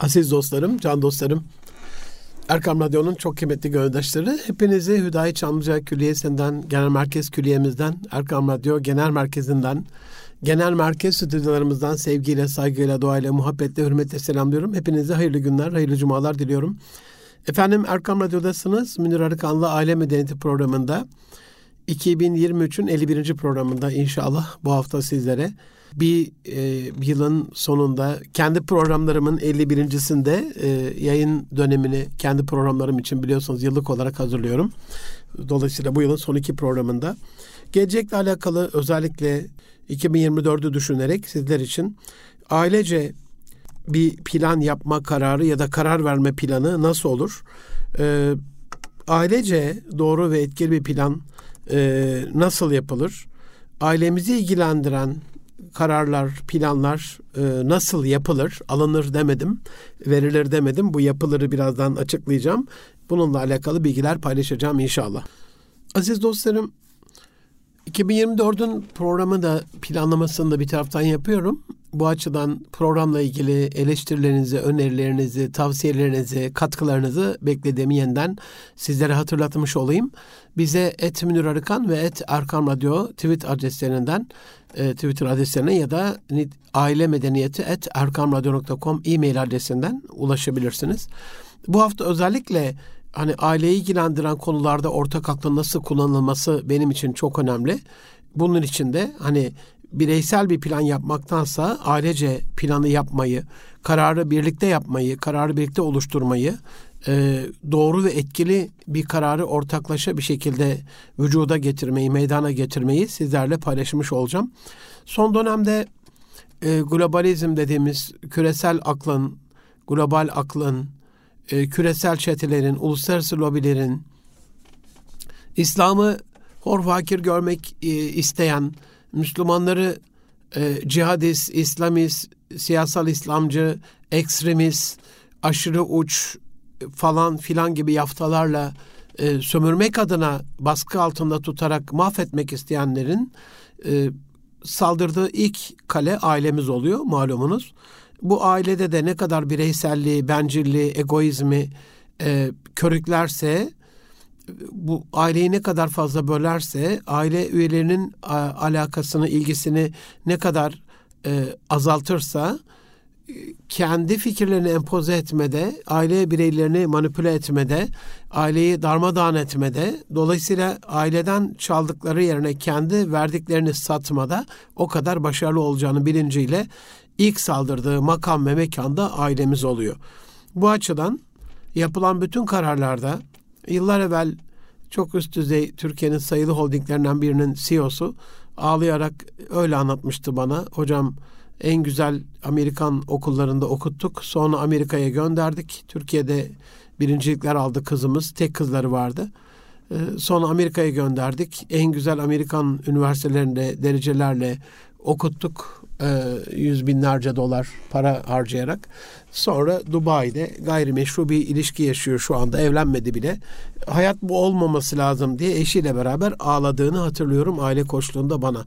Aziz dostlarım, can dostlarım, Erkam Radyo'nun çok kıymetli gönüldaşları, hepinizi Hüdayi Çamlıca Külliyesi'nden, Genel Merkez Külliyemizden, Erkam Radyo Genel Merkezi'nden, Genel Merkez stüdyolarımızdan sevgiyle, saygıyla, duayla, muhabbetle, hürmetle selamlıyorum. Hepinize hayırlı günler, hayırlı cumalar diliyorum. Efendim Erkam Radyo'dasınız. Münir Arıkanlı Aile Medeniyeti programında 2023'ün 51. programında inşallah bu hafta sizlere bir e, yılın sonunda kendi programlarımın 51.sinde e, yayın dönemini kendi programlarım için biliyorsunuz yıllık olarak hazırlıyorum. Dolayısıyla bu yılın son iki programında gelecekle alakalı özellikle 2024'ü düşünerek sizler için ailece bir plan yapma kararı ya da karar verme planı nasıl olur? E, ailece doğru ve etkili bir plan e, nasıl yapılır? Ailemizi ilgilendiren kararlar, planlar e, nasıl yapılır, alınır demedim, verilir demedim. Bu yapıları birazdan açıklayacağım. Bununla alakalı bilgiler paylaşacağım inşallah. Aziz dostlarım, 2024'ün programı da planlamasını da bir taraftan yapıyorum. Bu açıdan programla ilgili eleştirilerinizi, önerilerinizi, tavsiyelerinizi, katkılarınızı beklediğimi yeniden sizlere hatırlatmış olayım. Bize et Arıkan ve et Erkan Radyo tweet adreslerinden e, Twitter adreslerine ya da aile medeniyeti et erkamradyo.com e-mail adresinden ulaşabilirsiniz. Bu hafta özellikle hani aileyi ilgilendiren konularda ortak aklın nasıl kullanılması benim için çok önemli. Bunun için de hani bireysel bir plan yapmaktansa ailece planı yapmayı, kararı birlikte yapmayı, kararı birlikte oluşturmayı, e, doğru ve etkili bir kararı ortaklaşa bir şekilde vücuda getirmeyi, meydana getirmeyi sizlerle paylaşmış olacağım. Son dönemde e, globalizm dediğimiz küresel aklın, global aklın, e, küresel çetelerin, uluslararası lobilerin, İslam'ı hor fakir görmek e, isteyen Müslümanları e, cihadist, İslamist, siyasal İslamcı, ekstremist, aşırı uç falan filan gibi yaftalarla e, sömürmek adına baskı altında tutarak mahvetmek isteyenlerin e, saldırdığı ilk kale ailemiz oluyor malumunuz. Bu ailede de ne kadar bireyselliği, bencilliği, egoizmi e, körüklerse bu aileyi ne kadar fazla bölerse aile üyelerinin a, alakasını, ilgisini ne kadar e, azaltırsa kendi fikirlerini empoze etmede, aile bireylerini manipüle etmede, aileyi darmadağın etmede, dolayısıyla aileden çaldıkları yerine kendi verdiklerini satmada o kadar başarılı olacağını bilinciyle ilk saldırdığı makam ve mekanda ailemiz oluyor. Bu açıdan yapılan bütün kararlarda yıllar evvel çok üst düzey Türkiye'nin sayılı holdinglerinden birinin CEO'su ağlayarak öyle anlatmıştı bana. Hocam en güzel Amerikan okullarında okuttuk. Sonra Amerika'ya gönderdik. Türkiye'de birincilikler aldı kızımız. Tek kızları vardı. Ee, sonra Amerika'ya gönderdik. En güzel Amerikan üniversitelerinde derecelerle okuttuk. E, yüz binlerce dolar para harcayarak. Sonra Dubai'de gayrimeşru bir ilişki yaşıyor şu anda. Evlenmedi bile. Hayat bu olmaması lazım diye eşiyle beraber ağladığını hatırlıyorum aile koçluğunda bana.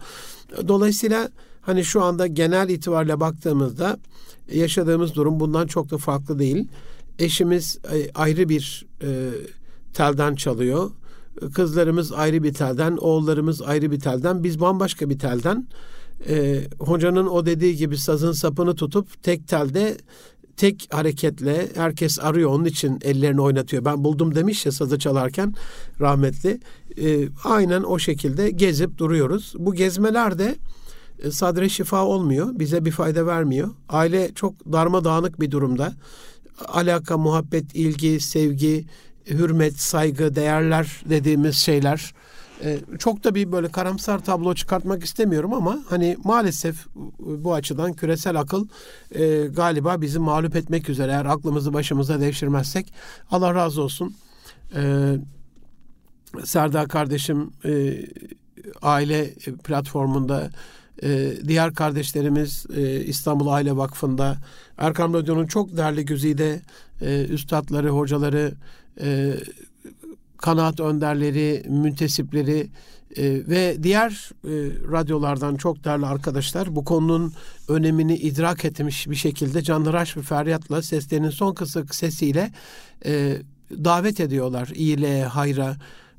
Dolayısıyla Hani şu anda genel itibariyle baktığımızda yaşadığımız durum bundan çok da farklı değil. Eşimiz e, ayrı bir e, telden çalıyor. Kızlarımız ayrı bir telden, oğullarımız ayrı bir telden, biz bambaşka bir telden. E, hocanın o dediği gibi sazın sapını tutup tek telde tek hareketle herkes arıyor onun için ellerini oynatıyor. Ben buldum demiş ya sazı çalarken rahmetli. E, aynen o şekilde gezip duruyoruz. Bu gezmelerde e, sadre şifa olmuyor. Bize bir fayda vermiyor. Aile çok darmadağınık bir durumda. Alaka, muhabbet, ilgi, sevgi, hürmet, saygı, değerler dediğimiz şeyler e, çok da bir böyle karamsar tablo çıkartmak istemiyorum ama hani maalesef bu açıdan küresel akıl e, galiba bizi mağlup etmek üzere eğer aklımızı başımıza devşirmezsek Allah razı olsun. E, Serdar kardeşim e, aile platformunda ee, diğer kardeşlerimiz e, İstanbul Aile Vakfı'nda, Erkam Radyo'nun çok değerli güzide e, üstadları, hocaları, e, kanaat önderleri, müntesipleri e, ve diğer radyolardan çok değerli arkadaşlar bu konunun önemini idrak etmiş bir şekilde canlıraş ve feryatla seslerinin son kısık sesiyle davet ediyorlar iyiliğe, hayra,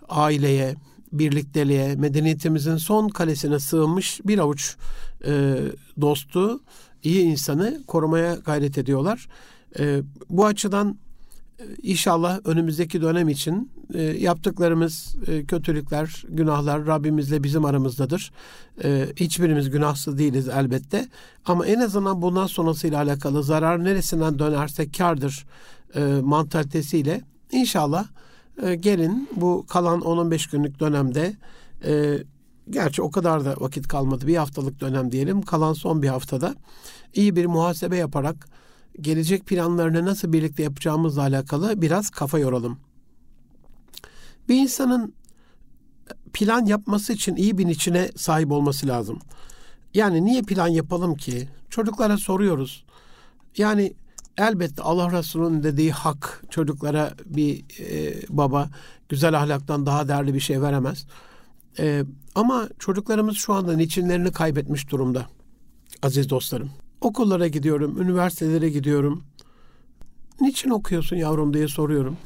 aileye, birlikteliğe, medeniyetimizin son kalesine sığınmış bir avuç e, dostu, iyi insanı korumaya gayret ediyorlar. E, bu açıdan e, inşallah önümüzdeki dönem için e, yaptıklarımız e, kötülükler, günahlar Rabbimizle bizim aramızdadır. E, hiçbirimiz günahsız değiliz elbette. Ama en azından bundan sonrasıyla alakalı zarar neresinden dönerse kardır e, mantalitesiyle inşallah e, gelin bu kalan 10-15 günlük dönemde e, gerçi o kadar da vakit kalmadı bir haftalık dönem diyelim kalan son bir haftada iyi bir muhasebe yaparak gelecek planlarını nasıl birlikte yapacağımızla alakalı biraz kafa yoralım. Bir insanın plan yapması için iyi bir içine sahip olması lazım. Yani niye plan yapalım ki? Çocuklara soruyoruz. Yani elbette Allah Resulü'nün dediği hak çocuklara bir e, baba güzel ahlaktan daha değerli bir şey veremez. E, ama çocuklarımız şu anda niçinlerini kaybetmiş durumda aziz dostlarım. Okullara gidiyorum, üniversitelere gidiyorum. Niçin okuyorsun yavrum diye soruyorum.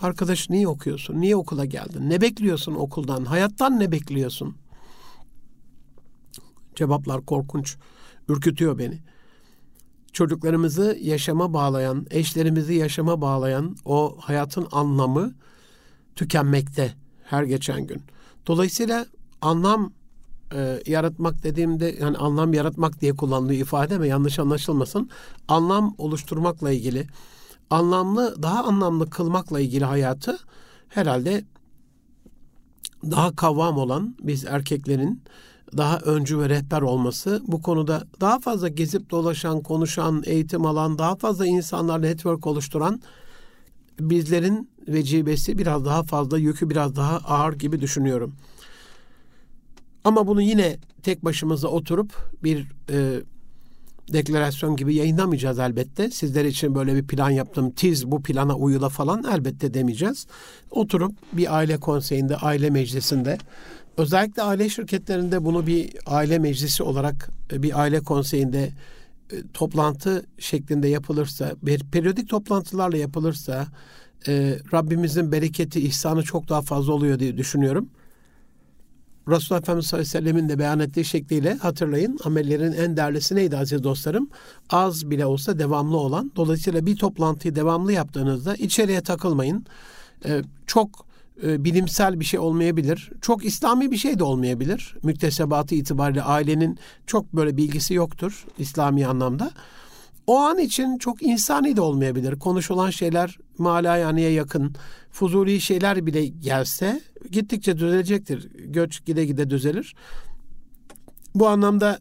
Arkadaş niye okuyorsun? Niye okula geldin? Ne bekliyorsun okuldan? Hayattan ne bekliyorsun? Cevaplar korkunç. Ürkütüyor beni. Çocuklarımızı yaşama bağlayan, eşlerimizi yaşama bağlayan o hayatın anlamı tükenmekte her geçen gün. Dolayısıyla anlam e, yaratmak dediğimde yani anlam yaratmak diye kullandığı ifade mi yanlış anlaşılmasın. Anlam oluşturmakla ilgili, anlamlı daha anlamlı kılmakla ilgili hayatı herhalde daha kavvam olan biz erkeklerin daha öncü ve rehber olması bu konuda daha fazla gezip dolaşan, konuşan, eğitim alan, daha fazla insanlarla network oluşturan bizlerin vecibesi biraz daha fazla, yükü biraz daha ağır gibi düşünüyorum. Ama bunu yine tek başımıza oturup bir e, deklarasyon gibi yayınlamayacağız elbette. Sizler için böyle bir plan yaptım, tiz bu plana uyula falan elbette demeyeceğiz. Oturup bir aile konseyinde, aile meclisinde, özellikle aile şirketlerinde bunu bir aile meclisi olarak e, bir aile konseyinde e, toplantı şeklinde yapılırsa, bir periyodik toplantılarla yapılırsa e, Rabbimizin bereketi, ihsanı çok daha fazla oluyor diye düşünüyorum. Resulullah Efendimiz sallallahu aleyhi ve sellemin de beyan ettiği şekliyle hatırlayın amellerin en değerlisi neydi aziz dostlarım? Az bile olsa devamlı olan. Dolayısıyla bir toplantıyı devamlı yaptığınızda içeriye takılmayın. Ee, çok e, bilimsel bir şey olmayabilir. Çok İslami bir şey de olmayabilir. Müktesebatı itibariyle ailenin çok böyle bilgisi yoktur İslami anlamda. O an için çok insani de olmayabilir. Konuşulan şeyler malayaniye yakın, fuzuli şeyler bile gelse gittikçe düzelecektir. Göç gide gide düzelir. Bu anlamda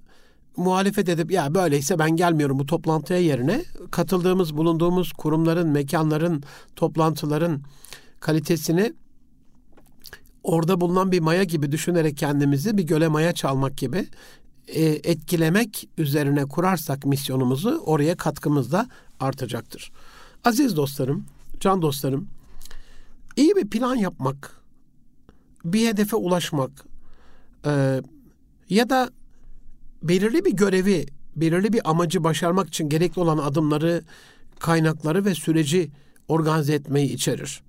muhalefet edip ya böyleyse ben gelmiyorum bu toplantıya yerine katıldığımız, bulunduğumuz kurumların, mekanların, toplantıların kalitesini orada bulunan bir maya gibi düşünerek kendimizi bir göle maya çalmak gibi e, etkilemek üzerine kurarsak misyonumuzu oraya katkımız da artacaktır. Aziz dostlarım, can dostlarım, iyi bir plan yapmak, bir hedefe ulaşmak e, ya da belirli bir görevi, belirli bir amacı başarmak için gerekli olan adımları, kaynakları ve süreci organize etmeyi içerir.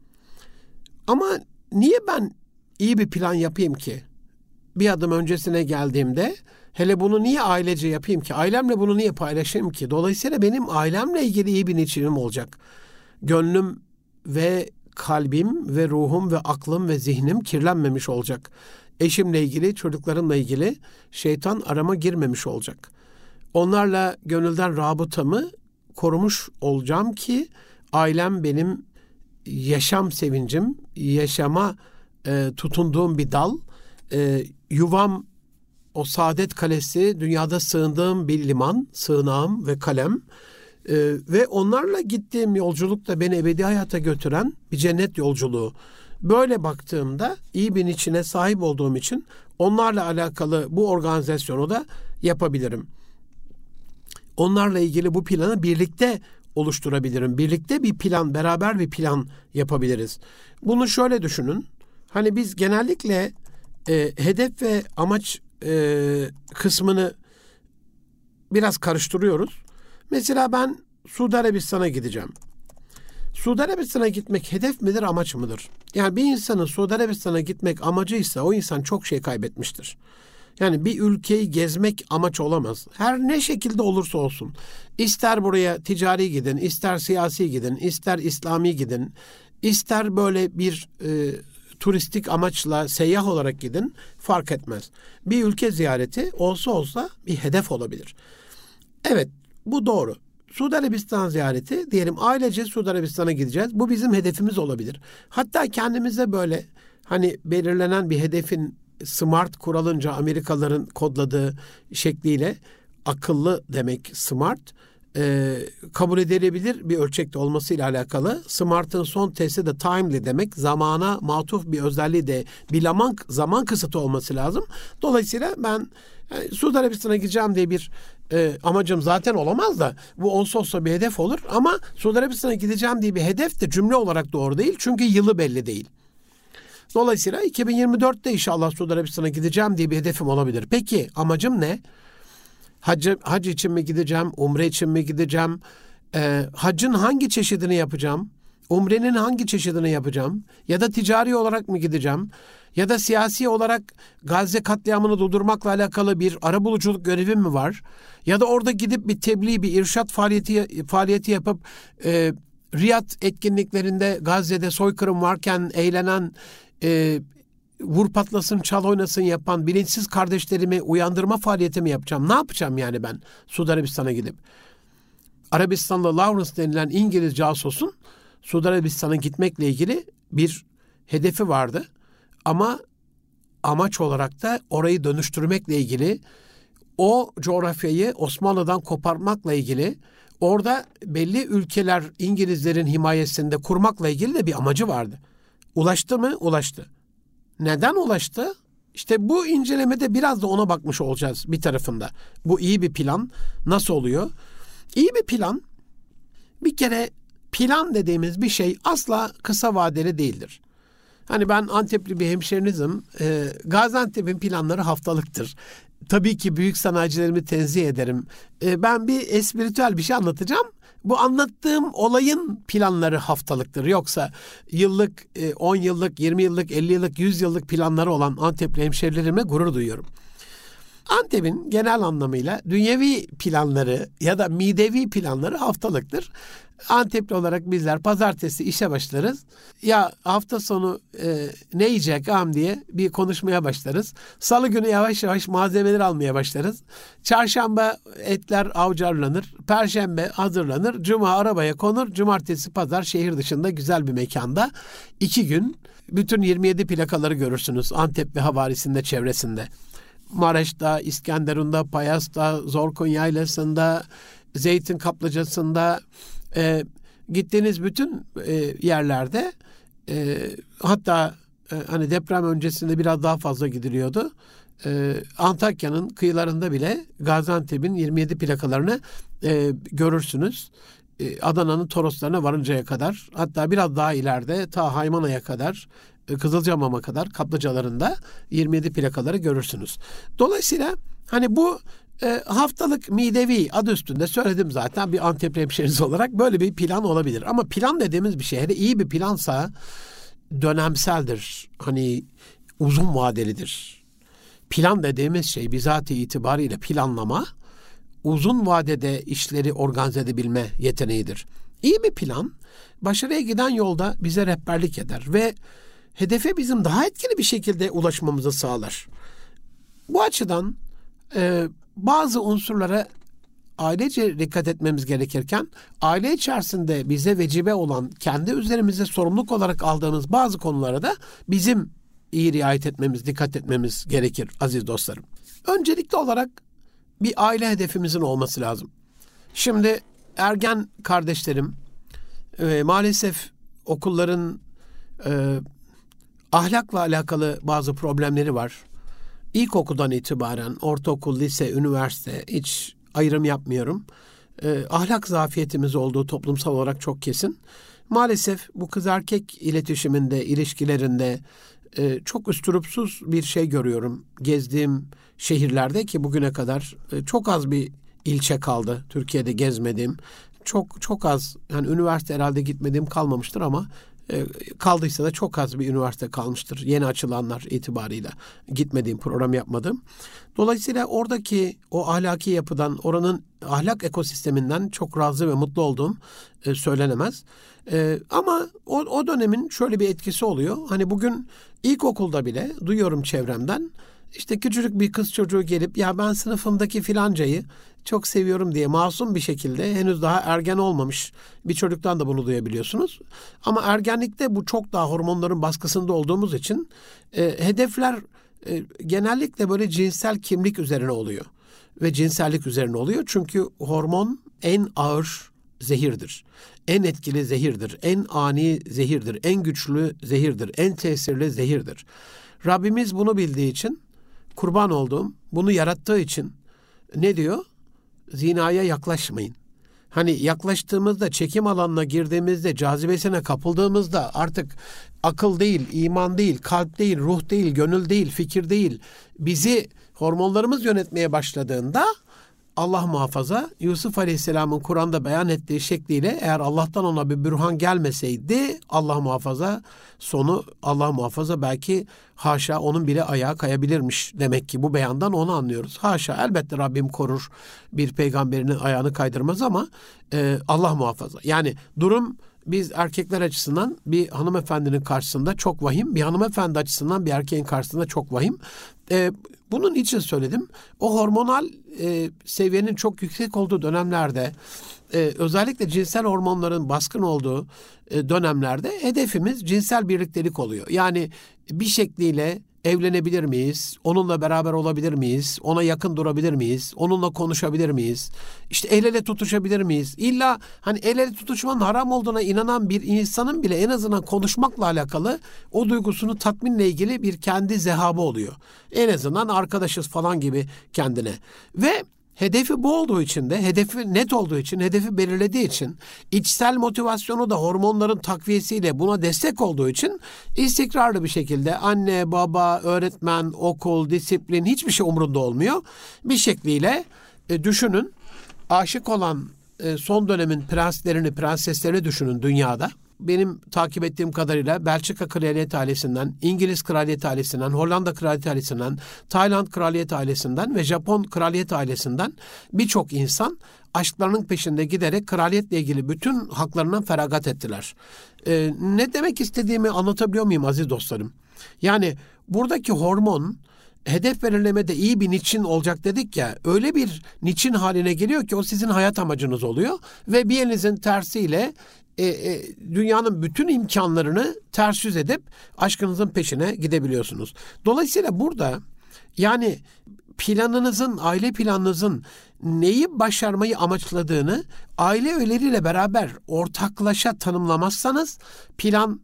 Ama niye ben iyi bir plan yapayım ki? Bir adım öncesine geldiğimde hele bunu niye ailece yapayım ki? Ailemle bunu niye paylaşayım ki? Dolayısıyla benim ailemle ilgili iyi bir niçinim olacak. Gönlüm ve kalbim ve ruhum ve aklım ve zihnim kirlenmemiş olacak. Eşimle ilgili, çocuklarımla ilgili şeytan arama girmemiş olacak. Onlarla gönülden rabıtamı korumuş olacağım ki ailem benim yaşam sevincim, yaşama e, tutunduğum bir dal, e, yuvam o saadet kalesi, dünyada sığındığım bir liman, sığınağım ve kalem, ee, ve onlarla gittiğim yolculuk da beni ebedi hayata götüren bir cennet yolculuğu. Böyle baktığımda iyi bir içine sahip olduğum için onlarla alakalı bu organizasyonu da yapabilirim. Onlarla ilgili bu planı birlikte oluşturabilirim? Birlikte bir plan, beraber bir plan yapabiliriz. Bunu şöyle düşünün. Hani biz genellikle e, hedef ve amaç e, kısmını biraz karıştırıyoruz. Mesela ben Suudi Arabistan'a gideceğim. Suudi Arabistan'a gitmek hedef midir, amaç mıdır? Yani bir insanın Suudi Arabistan'a gitmek amacıysa o insan çok şey kaybetmiştir. Yani bir ülkeyi gezmek amaç olamaz. Her ne şekilde olursa olsun. İster buraya ticari gidin, ister siyasi gidin, ister İslami gidin, ister böyle bir e, turistik amaçla seyyah olarak gidin fark etmez. Bir ülke ziyareti olsa olsa bir hedef olabilir. Evet bu doğru. Suudi Arabistan ziyareti diyelim ailece Suudi Arabistan'a gideceğiz. Bu bizim hedefimiz olabilir. Hatta kendimize böyle hani belirlenen bir hedefin smart kuralınca Amerikalıların kodladığı şekliyle akıllı demek smart e, kabul edilebilir bir ölçekte olmasıyla alakalı. Smart'ın son testi de timely demek. Zamana matuf bir özelliği de bir zaman, zaman kısıtı olması lazım. Dolayısıyla ben yani Suudi Arabistan'a gideceğim diye bir e, amacım zaten olamaz da bu olsa olsa bir hedef olur. Ama Suudi Arabistan'a gideceğim diye bir hedef de cümle olarak doğru değil. Çünkü yılı belli değil. Dolayısıyla 2024'te inşallah Suudi Arabistan'a gideceğim diye bir hedefim olabilir. Peki amacım ne? Hac, hac için mi gideceğim? Umre için mi gideceğim? Ee, hacın hangi çeşidini yapacağım? Umrenin hangi çeşidini yapacağım? Ya da ticari olarak mı gideceğim? Ya da siyasi olarak Gazze katliamını durdurmakla alakalı bir arabuluculuk görevim mi var? Ya da orada gidip bir tebliğ, bir irşat faaliyeti faaliyeti yapıp e, Riyad etkinliklerinde Gazze'de soykırım varken eğlenen e, vur patlasın çal oynasın yapan bilinçsiz kardeşlerimi uyandırma faaliyetimi yapacağım. Ne yapacağım yani ben Suudi Arabistan'a gidip? Arabistan'da Lawrence denilen İngiliz casusun Suudi Arabistan'a gitmekle ilgili bir hedefi vardı. Ama amaç olarak da orayı dönüştürmekle ilgili o coğrafyayı Osmanlı'dan koparmakla ilgili orada belli ülkeler İngilizlerin himayesinde kurmakla ilgili de bir amacı vardı. Ulaştı mı? Ulaştı. Neden ulaştı? İşte bu incelemede biraz da ona bakmış olacağız bir tarafında. Bu iyi bir plan nasıl oluyor? İyi bir plan bir kere plan dediğimiz bir şey asla kısa vadeli değildir. Hani ben Antepli bir hemşerinizim. E, Gaziantep'in planları haftalıktır. Tabii ki büyük sanayicilerimi tenzih ederim. E, ben bir espiritüel bir şey anlatacağım. Bu anlattığım olayın planları haftalıktır. Yoksa yıllık, 10 e, yıllık, 20 yıllık, 50 yıllık, 100 yıllık planları olan Antepli hemşerilerimle gurur duyuyorum. Antep'in genel anlamıyla dünyevi planları ya da midevi planları haftalıktır. Antepli olarak bizler pazartesi işe başlarız. Ya hafta sonu e, ne yiyecek am diye bir konuşmaya başlarız. Salı günü yavaş yavaş malzemeler almaya başlarız. Çarşamba etler avcarlanır. Perşembe hazırlanır. Cuma arabaya konur. Cumartesi pazar şehir dışında güzel bir mekanda. iki gün bütün 27 plakaları görürsünüz Antep ve havarisinde çevresinde. Maraş'ta, İskenderun'da, Payas'ta, Zorkun Yaylası'nda, Zeytin Kaplıcası'nda, e, gittiğiniz bütün e, yerlerde e, hatta e, hani deprem öncesinde biraz daha fazla gidiliyordu. E, Antakya'nın kıyılarında bile Gaziantep'in 27 plakalarını e, görürsünüz. E, Adana'nın Toroslarına varıncaya kadar hatta biraz daha ileride ta Haymana'ya kadar Kızılcamam'a kadar kaplıcalarında 27 plakaları görürsünüz. Dolayısıyla hani bu e, haftalık midevi adı üstünde söyledim zaten bir Antep hemşerisi olarak böyle bir plan olabilir. Ama plan dediğimiz bir şey hele iyi bir plansa dönemseldir. Hani uzun vadelidir. Plan dediğimiz şey bizatihi itibariyle planlama uzun vadede işleri organize edebilme yeteneğidir. İyi bir plan başarıya giden yolda bize rehberlik eder ve hedefe bizim daha etkili bir şekilde ulaşmamızı sağlar. Bu açıdan e, bazı unsurlara ailece dikkat etmemiz gerekirken aile içerisinde bize vecibe olan kendi üzerimize sorumluluk olarak aldığımız bazı konulara da bizim iyi riayet etmemiz, dikkat etmemiz gerekir aziz dostlarım. Öncelikli olarak bir aile hedefimizin olması lazım. Şimdi ergen kardeşlerim e, maalesef okulların e, ahlakla alakalı bazı problemleri var ilkokuldan itibaren ortaokul, lise, üniversite hiç ayrım yapmıyorum. e, ahlak zafiyetimiz olduğu toplumsal olarak çok kesin. Maalesef bu kız erkek iletişiminde, ilişkilerinde e, çok üstürupsuz bir şey görüyorum. Gezdiğim şehirlerde ki bugüne kadar e, çok az bir ilçe kaldı Türkiye'de gezmediğim. Çok çok az yani üniversite herhalde gitmediğim kalmamıştır ama kaldıysa da çok az bir üniversite kalmıştır. Yeni açılanlar itibarıyla gitmediğim, program yapmadım. Dolayısıyla oradaki o ahlaki yapıdan, oranın ahlak ekosisteminden çok razı ve mutlu olduğum e, söylenemez. E, ama o, o dönemin şöyle bir etkisi oluyor. Hani bugün ilkokulda bile duyuyorum çevremden işte küçücük bir kız çocuğu gelip ya ben sınıfımdaki filancayı çok seviyorum diye masum bir şekilde henüz daha ergen olmamış bir çocuktan da bunu duyabiliyorsunuz. Ama ergenlikte bu çok daha hormonların baskısında olduğumuz için e, hedefler e, genellikle böyle cinsel kimlik üzerine oluyor ve cinsellik üzerine oluyor. Çünkü hormon en ağır zehirdir. En etkili zehirdir, en ani zehirdir, en güçlü zehirdir, en tesirli zehirdir. Rabbimiz bunu bildiği için kurban olduğum bunu yarattığı için ne diyor? Zinaya yaklaşmayın. Hani yaklaştığımızda, çekim alanına girdiğimizde, cazibesine kapıldığımızda artık akıl değil, iman değil, kalp değil, ruh değil, gönül değil, fikir değil. Bizi hormonlarımız yönetmeye başladığında Allah muhafaza Yusuf Aleyhisselam'ın Kur'an'da beyan ettiği şekliyle eğer Allah'tan ona bir bürhan gelmeseydi Allah muhafaza sonu Allah muhafaza belki haşa onun bile ayağı kayabilirmiş demek ki bu beyandan onu anlıyoruz. Haşa elbette Rabbim korur bir peygamberinin ayağını kaydırmaz ama e, Allah muhafaza. Yani durum biz erkekler açısından bir hanımefendinin karşısında çok vahim, bir hanımefendi açısından bir erkeğin karşısında çok vahim. E, bunun için söyledim. O hormonal e, seviyenin çok yüksek olduğu dönemlerde e, özellikle cinsel hormonların baskın olduğu e, dönemlerde hedefimiz cinsel birliktelik oluyor. Yani bir şekliyle evlenebilir miyiz? Onunla beraber olabilir miyiz? Ona yakın durabilir miyiz? Onunla konuşabilir miyiz? İşte el ele tutuşabilir miyiz? İlla hani el ele tutuşmanın haram olduğuna inanan bir insanın bile en azından konuşmakla alakalı o duygusunu tatminle ilgili bir kendi zehabı oluyor. En azından arkadaşız falan gibi kendine. Ve Hedefi bu olduğu için de, hedefi net olduğu için, hedefi belirlediği için, içsel motivasyonu da hormonların takviyesiyle buna destek olduğu için istikrarlı bir şekilde anne, baba, öğretmen, okul, disiplin hiçbir şey umrunda olmuyor. Bir şekliyle e, düşünün, aşık olan e, son dönemin prenslerini, prenseslerini düşünün dünyada benim takip ettiğim kadarıyla Belçika Kraliyet ailesinden, İngiliz Kraliyet ailesinden, Hollanda Kraliyet ailesinden, Tayland Kraliyet ailesinden ve Japon Kraliyet ailesinden birçok insan aşklarının peşinde giderek kraliyetle ilgili bütün haklarından feragat ettiler. Ee, ne demek istediğimi anlatabiliyor muyum aziz dostlarım? Yani buradaki hormon hedef belirlemede iyi bir niçin olacak dedik ya öyle bir niçin haline geliyor ki o sizin hayat amacınız oluyor ve bir elinizin tersiyle e, e, dünyanın bütün imkanlarını ters yüz edip aşkınızın peşine gidebiliyorsunuz. Dolayısıyla burada yani planınızın, aile planınızın neyi başarmayı amaçladığını aile üyeleriyle beraber ortaklaşa tanımlamazsanız plan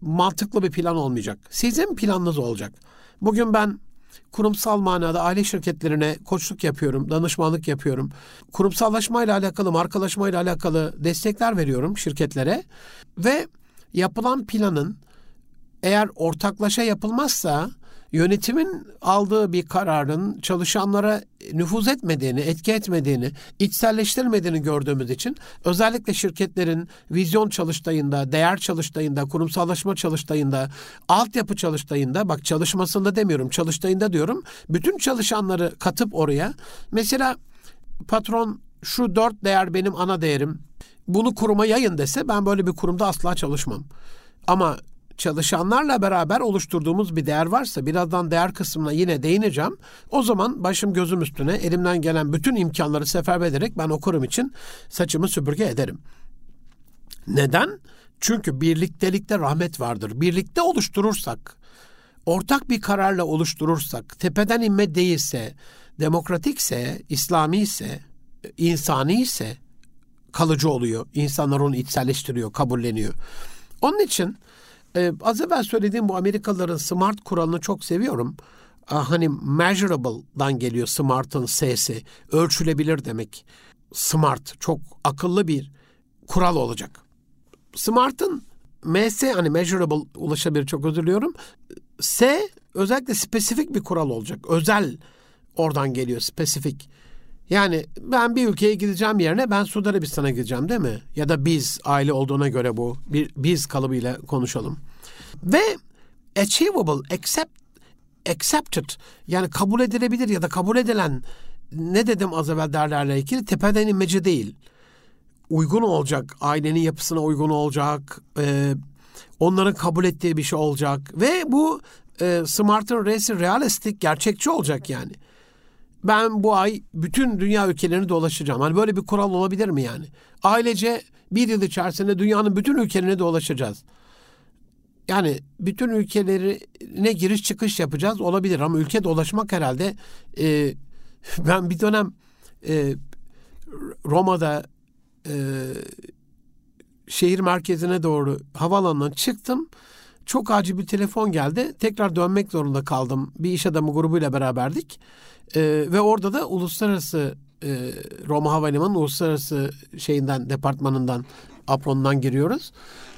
mantıklı bir plan olmayacak. Sizin planınız olacak. Bugün ben kurumsal manada aile şirketlerine koçluk yapıyorum, danışmanlık yapıyorum. Kurumsallaşmayla alakalı, markalaşmayla alakalı destekler veriyorum şirketlere ve yapılan planın eğer ortaklaşa yapılmazsa yönetimin aldığı bir kararın çalışanlara nüfuz etmediğini, etki etmediğini, içselleştirmediğini gördüğümüz için özellikle şirketlerin vizyon çalıştayında, değer çalıştayında, kurumsallaşma çalıştayında, altyapı çalıştayında, bak çalışmasında demiyorum, çalıştayında diyorum, bütün çalışanları katıp oraya, mesela patron şu dört değer benim ana değerim, bunu kuruma yayın dese ben böyle bir kurumda asla çalışmam. Ama çalışanlarla beraber oluşturduğumuz bir değer varsa birazdan değer kısmına yine değineceğim. O zaman başım gözüm üstüne elimden gelen bütün imkanları seferber ederek ben okurum için saçımı süpürge ederim. Neden? Çünkü birliktelikte rahmet vardır. Birlikte oluşturursak, ortak bir kararla oluşturursak, tepeden inme değilse, demokratikse, İslami ise, insani ise kalıcı oluyor. İnsanlar onu içselleştiriyor, kabulleniyor. Onun için ee, az evvel söylediğim bu Amerikalıların smart kuralını çok seviyorum. Ah, hani measurable'dan geliyor smart'ın S'si. Ölçülebilir demek. smart, çok akıllı bir kural olacak. Smart'ın MS hani measurable ulaşabilir çok özür diliyorum. S özellikle spesifik bir kural olacak. Özel oradan geliyor spesifik. Yani ben bir ülkeye gideceğim yerine ben Suudi Arabistan'a gideceğim değil mi? Ya da biz aile olduğuna göre bu bir biz kalıbıyla konuşalım. Ve achievable, accept, accepted yani kabul edilebilir ya da kabul edilen ne dedim az evvel derlerle ilgili tepeden inmeci değil. Uygun olacak, ailenin yapısına uygun olacak, e, onların kabul ettiği bir şey olacak ve bu e, Smart'ın R'si realistik, gerçekçi olacak yani. Ben bu ay bütün dünya ülkelerini dolaşacağım. Hani böyle bir kural olabilir mi yani? Ailece bir yıl içerisinde dünyanın bütün ülkelerini dolaşacağız. Yani bütün ülkelerine giriş çıkış yapacağız olabilir ama ülke dolaşmak herhalde e, ben bir dönem e, Roma'da e, şehir merkezine doğru havaalanından çıktım. Çok acil bir telefon geldi. Tekrar dönmek zorunda kaldım. Bir iş adamı grubuyla beraberdik. E, ve orada da uluslararası e, Roma Havalimanı uluslararası şeyinden departmanından aprondan giriyoruz.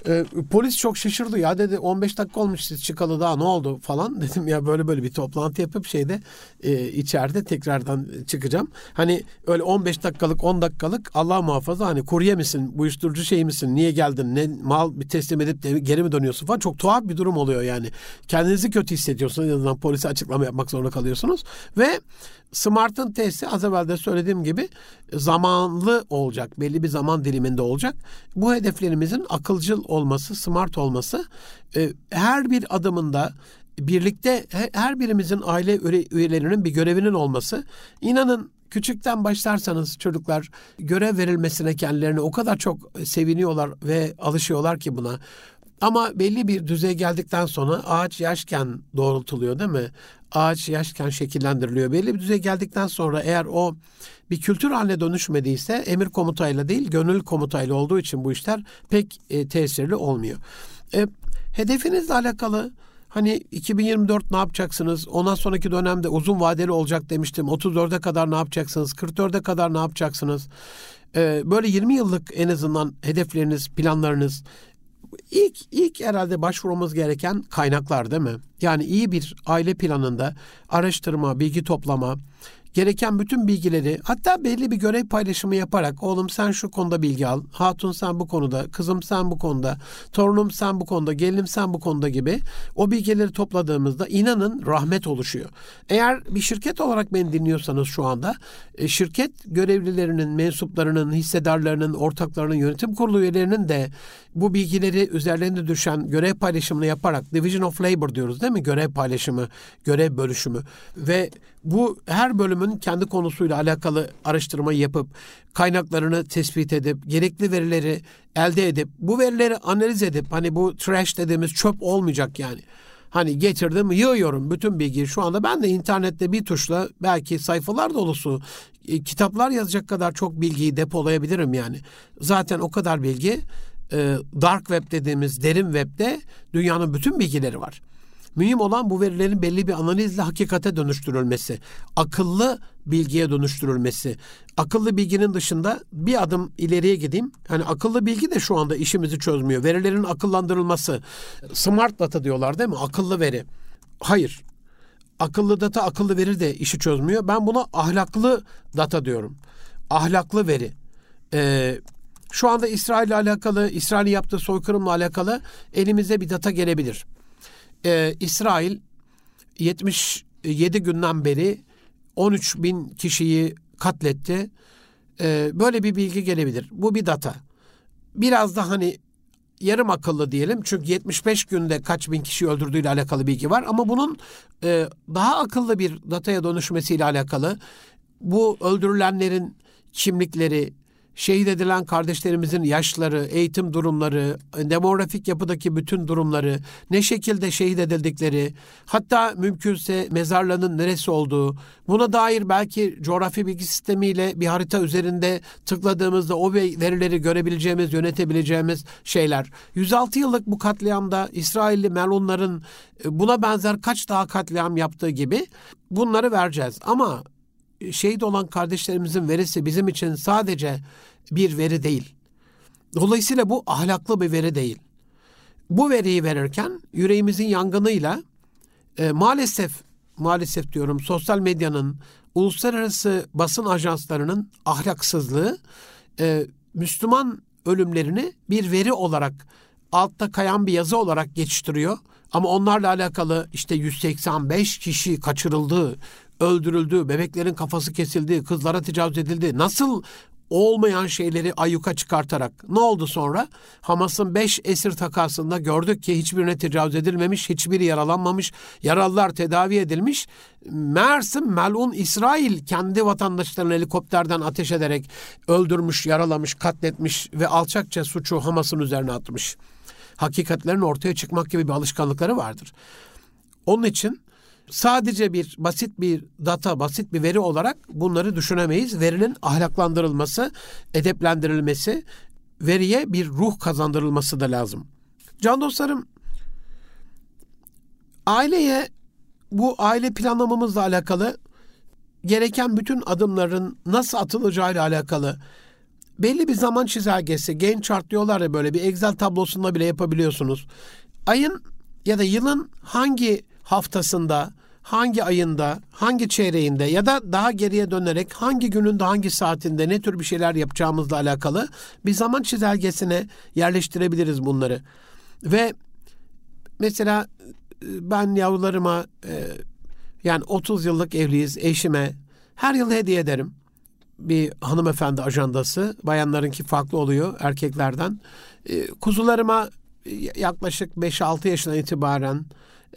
E, polis çok şaşırdı ya dedi 15 dakika olmuş siz çıkalı daha ne oldu falan dedim ya böyle böyle bir toplantı yapıp şeyde e, içeride tekrardan çıkacağım. Hani öyle 15 dakikalık 10 dakikalık Allah muhafaza hani kurye misin uyuşturucu şey misin niye geldin ne mal bir teslim edip de geri mi dönüyorsun falan çok tuhaf bir durum oluyor yani. Kendinizi kötü hissediyorsunuz en azından polise açıklama yapmak zorunda kalıyorsunuz ve Smart'ın testi az evvel de söylediğim gibi zamanlı olacak. Belli bir zaman diliminde olacak. Bu hedeflerimizin akılcıl olması, smart olması e, her bir adımında birlikte her birimizin aile üyelerinin bir görevinin olması. İnanın küçükten başlarsanız çocuklar görev verilmesine kendilerini o kadar çok seviniyorlar ve alışıyorlar ki buna. Ama belli bir düzey geldikten sonra ağaç yaşken doğrultuluyor değil mi? Ağaç yaşken şekillendiriliyor. Belli bir düzey geldikten sonra eğer o bir kültür haline dönüşmediyse emir komutayla değil gönül komutayla olduğu için bu işler pek e, tesirli olmuyor. E, hedefinizle alakalı Hani 2024 ne yapacaksınız? Ondan sonraki dönemde uzun vadeli olacak demiştim. 34'e kadar ne yapacaksınız? 44'e kadar ne yapacaksınız? Ee, böyle 20 yıllık en azından hedefleriniz, planlarınız, İlk, ilk herhalde başvurmamız gereken kaynaklar değil mi? Yani iyi bir aile planında araştırma, bilgi toplama, gereken bütün bilgileri hatta belli bir görev paylaşımı yaparak oğlum sen şu konuda bilgi al, hatun sen bu konuda, kızım sen bu konuda, torunum sen bu konuda, gelinim sen bu konuda gibi o bilgileri topladığımızda inanın rahmet oluşuyor. Eğer bir şirket olarak beni dinliyorsanız şu anda e, şirket görevlilerinin, mensuplarının, hissedarlarının, ortaklarının, yönetim kurulu üyelerinin de bu bilgileri üzerlerinde düşen görev paylaşımını yaparak Division of Labor diyoruz değil mi? Görev paylaşımı, görev bölüşümü ve bu her bölümün kendi konusuyla alakalı araştırmayı yapıp kaynaklarını tespit edip gerekli verileri elde edip bu verileri analiz edip hani bu trash dediğimiz çöp olmayacak yani. Hani getirdim yığıyorum bütün bilgiyi şu anda ben de internette bir tuşla belki sayfalar dolusu e, kitaplar yazacak kadar çok bilgiyi depolayabilirim yani. Zaten o kadar bilgi e, dark web dediğimiz derin webde dünyanın bütün bilgileri var. Mühim olan bu verilerin belli bir analizle hakikate dönüştürülmesi, akıllı bilgiye dönüştürülmesi. Akıllı bilginin dışında bir adım ileriye gideyim. Yani akıllı bilgi de şu anda işimizi çözmüyor. Verilerin akıllandırılması. Smart data diyorlar değil mi? Akıllı veri. Hayır. Akıllı data, akıllı veri de işi çözmüyor. Ben buna ahlaklı data diyorum. Ahlaklı veri. Ee, şu anda İsrail ile alakalı, İsrail'in yaptığı soykırımla alakalı elimize bir data gelebilir e, İsrail 77 günden beri 13 bin kişiyi katletti. E, böyle bir bilgi gelebilir. Bu bir data. Biraz da hani yarım akıllı diyelim. Çünkü 75 günde kaç bin kişi öldürdüğüyle alakalı bilgi var. Ama bunun e, daha akıllı bir dataya dönüşmesiyle alakalı bu öldürülenlerin kimlikleri, şehit edilen kardeşlerimizin yaşları, eğitim durumları, demografik yapıdaki bütün durumları, ne şekilde şehit edildikleri, hatta mümkünse mezarlarının neresi olduğu, buna dair belki coğrafi bilgi sistemiyle bir harita üzerinde tıkladığımızda o verileri görebileceğimiz, yönetebileceğimiz şeyler. 106 yıllık bu katliamda İsrailli melunların e, buna benzer kaç daha katliam yaptığı gibi bunları vereceğiz. Ama şehit olan kardeşlerimizin verisi bizim için sadece bir veri değil. Dolayısıyla bu ahlaklı bir veri değil. Bu veriyi verirken yüreğimizin yangınıyla e, maalesef maalesef diyorum sosyal medyanın, uluslararası basın ajanslarının ahlaksızlığı e, Müslüman ölümlerini bir veri olarak altta kayan bir yazı olarak geçiştiriyor. Ama onlarla alakalı işte 185 kişi kaçırıldı, öldürüldü, bebeklerin kafası kesildi, kızlara tecavüz edildi. Nasıl olmayan şeyleri ayyuka çıkartarak ne oldu sonra? Hamas'ın 5 esir takasında gördük ki hiçbirine tecavüz edilmemiş, hiçbiri yaralanmamış, yaralılar tedavi edilmiş. Mersin melun İsrail kendi vatandaşlarını helikopterden ateş ederek öldürmüş, yaralamış, katletmiş ve alçakça suçu Hamas'ın üzerine atmış. Hakikatlerin ortaya çıkmak gibi bir alışkanlıkları vardır. Onun için sadece bir basit bir data, basit bir veri olarak bunları düşünemeyiz. Verinin ahlaklandırılması, edeplendirilmesi, veriye bir ruh kazandırılması da lazım. Can dostlarım, aileye bu aile planlamamızla alakalı gereken bütün adımların nasıl atılacağıyla alakalı belli bir zaman çizelgesi, genç chart diyorlar ya böyle bir Excel tablosunda bile yapabiliyorsunuz. Ayın ya da yılın hangi haftasında, hangi ayında, hangi çeyreğinde ya da daha geriye dönerek hangi günün hangi saatinde ne tür bir şeyler yapacağımızla alakalı bir zaman çizelgesine yerleştirebiliriz bunları. Ve mesela e, ben yavrularıma e, yani 30 yıllık evliyiz eşime her yıl hediye ederim. Bir hanımefendi ajandası. Bayanlarınki farklı oluyor erkeklerden. E, kuzularıma yaklaşık 5-6 yaşından itibaren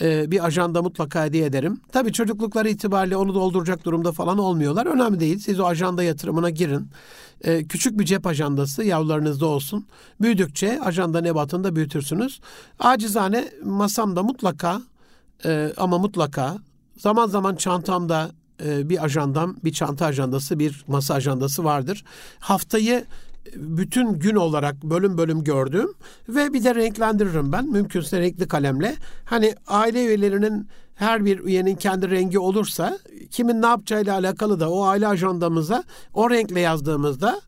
e, bir ajanda mutlaka hediye ederim. Tabii çocuklukları itibariyle onu dolduracak durumda falan olmuyorlar. Önemli değil. Siz o ajanda yatırımına girin. E, küçük bir cep ajandası yavrularınızda olsun. Büyüdükçe ajanda nebatını da büyütürsünüz. Acizane masamda mutlaka e, ama mutlaka zaman zaman çantamda bir ajandam, bir çanta ajandası, bir masa ajandası vardır. Haftayı bütün gün olarak bölüm bölüm gördüm ve bir de renklendiririm ben mümkünse renkli kalemle. Hani aile üyelerinin her bir üyenin kendi rengi olursa kimin ne yapacağıyla alakalı da o aile ajandamıza o renkle yazdığımızda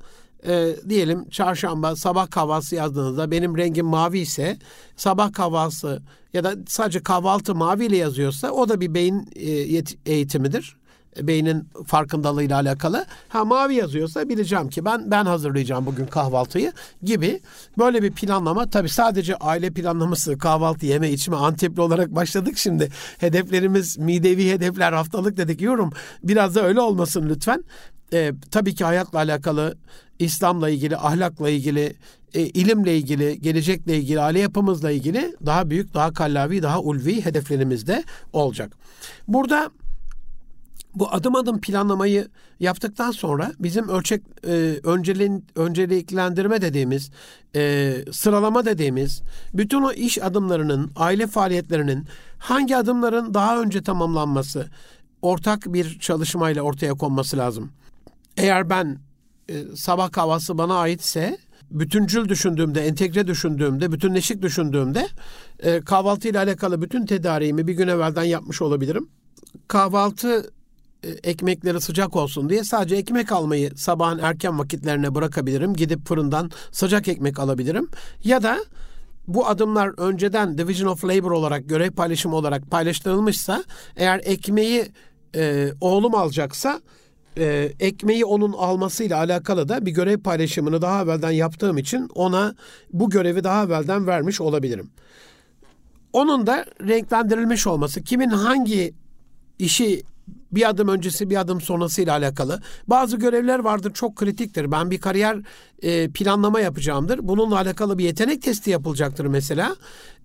e, diyelim çarşamba sabah kahvaltısı yazdığınızda benim rengim mavi ise sabah kahvaltısı ya da sadece kahvaltı maviyle yazıyorsa o da bir beyin e, eğitimidir beynin farkındalığıyla alakalı. Ha mavi yazıyorsa bileceğim ki ben ben hazırlayacağım bugün kahvaltıyı gibi böyle bir planlama. Tabi sadece aile planlaması kahvaltı yeme içme antepli olarak başladık şimdi. Hedeflerimiz midevi hedefler haftalık dedik yorum. Biraz da öyle olmasın lütfen. Ee, tabii ki hayatla alakalı, İslam'la ilgili, ahlakla ilgili, e, ilimle ilgili, gelecekle ilgili, aile yapımızla ilgili daha büyük, daha kallavi, daha ulvi hedeflerimiz de olacak. Burada bu adım adım planlamayı yaptıktan sonra bizim ölçek e, önceliğin, önceliklendirme dediğimiz, e, sıralama dediğimiz bütün o iş adımlarının, aile faaliyetlerinin hangi adımların daha önce tamamlanması, ortak bir çalışmayla ortaya konması lazım. Eğer ben e, sabah kahvaltısı bana aitse bütüncül düşündüğümde, entegre düşündüğümde, bütünleşik düşündüğümde e, kahvaltı ile alakalı bütün tedariğimi bir gün evvelden yapmış olabilirim. Kahvaltı ekmekleri sıcak olsun diye sadece ekmek almayı sabahın erken vakitlerine bırakabilirim. Gidip fırından sıcak ekmek alabilirim. Ya da bu adımlar önceden Division of Labor olarak görev paylaşımı olarak paylaştırılmışsa eğer ekmeği e, oğlum alacaksa e, ekmeği onun almasıyla alakalı da bir görev paylaşımını daha evvelden yaptığım için ona bu görevi daha evvelden vermiş olabilirim. Onun da renklendirilmiş olması, kimin hangi işi bir adım öncesi bir adım sonrası ile alakalı. Bazı görevler vardır çok kritiktir. Ben bir kariyer e, planlama yapacağımdır. Bununla alakalı bir yetenek testi yapılacaktır mesela.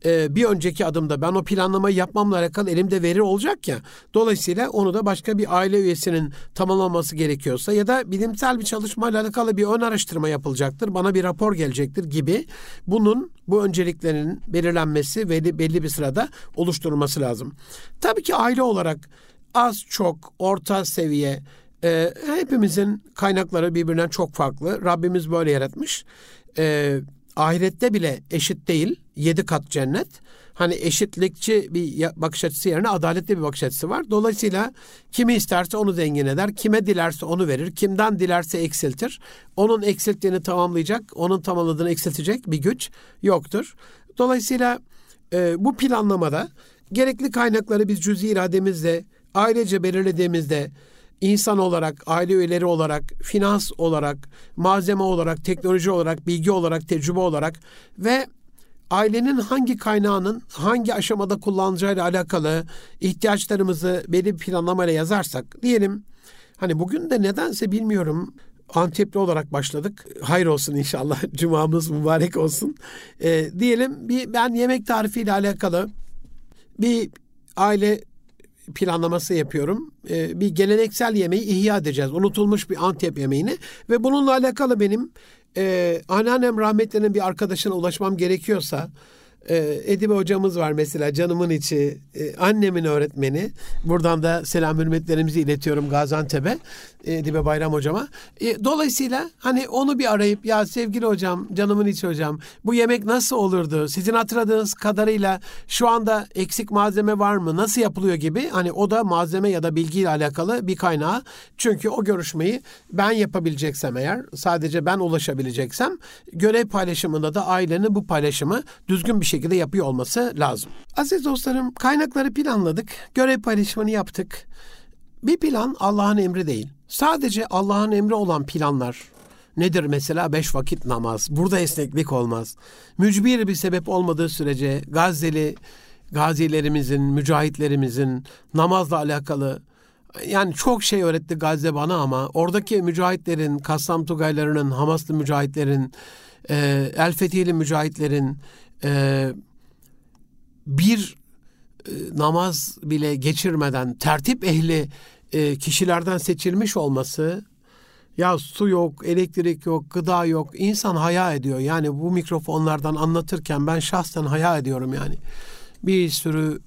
E, bir önceki adımda ben o planlamayı yapmamla alakalı elimde veri olacak ya. Dolayısıyla onu da başka bir aile üyesinin tamamlaması gerekiyorsa ya da bilimsel bir çalışmayla alakalı bir ön araştırma yapılacaktır. Bana bir rapor gelecektir gibi. Bunun bu önceliklerinin belirlenmesi ve belli bir sırada oluşturulması lazım. Tabii ki aile olarak az çok orta seviye e, hepimizin kaynakları birbirinden çok farklı. Rabbimiz böyle yaratmış. E, ahirette bile eşit değil. Yedi kat cennet. Hani eşitlikçi bir bakış açısı yerine adaletli bir bakış açısı var. Dolayısıyla kimi isterse onu zengin eder, kime dilerse onu verir, kimden dilerse eksiltir. Onun eksilttiğini tamamlayacak, onun tamamladığını eksiltecek bir güç yoktur. Dolayısıyla e, bu planlamada gerekli kaynakları biz cüzi irademizle ailece belirlediğimizde insan olarak, aile üyeleri olarak, finans olarak, malzeme olarak, teknoloji olarak, bilgi olarak, tecrübe olarak ve ailenin hangi kaynağının hangi aşamada kullanacağıyla alakalı ihtiyaçlarımızı belli bir planlamayla yazarsak diyelim hani bugün de nedense bilmiyorum Antepli olarak başladık. Hayır olsun inşallah. Cumamız mübarek olsun. E, diyelim bir ben yemek tarifiyle alakalı bir aile planlaması yapıyorum. E, bir geleneksel yemeği ihya edeceğiz. Unutulmuş bir Antep yemeğini ve bununla alakalı benim e, anneannem rahmetlinin bir arkadaşına ulaşmam gerekiyorsa e, Edibe hocamız var mesela canımın içi, e, annemin öğretmeni. Buradan da selam hürmetlerimizi iletiyorum Gaziantep'e, Edibe Bayram hocama. E, dolayısıyla hani onu bir arayıp ya sevgili hocam, canımın içi hocam bu yemek nasıl olurdu? Sizin hatırladığınız kadarıyla şu anda eksik malzeme var mı? Nasıl yapılıyor gibi hani o da malzeme ya da bilgiyle alakalı bir kaynağı. Çünkü o görüşmeyi ben yapabileceksem eğer, sadece ben ulaşabileceksem görev paylaşımında da ailenin bu paylaşımı düzgün bir şekilde yapıyor olması lazım. Aziz dostlarım kaynakları planladık, görev paylaşımını yaptık. Bir plan Allah'ın emri değil. Sadece Allah'ın emri olan planlar nedir mesela beş vakit namaz. Burada esneklik olmaz. Mücbir bir sebep olmadığı sürece Gazze'li gazilerimizin, mücahitlerimizin namazla alakalı yani çok şey öğretti Gazze bana ama oradaki mücahitlerin, Kassam Tugaylarının, Hamaslı mücahitlerin, e, El Fethihli mücahitlerin e, bir e, namaz bile geçirmeden tertip ehli e, kişilerden seçilmiş olması ya su yok, elektrik yok, gıda yok. İnsan haya ediyor. Yani bu mikrofonlardan anlatırken ben şahsen haya ediyorum yani. Bir sürü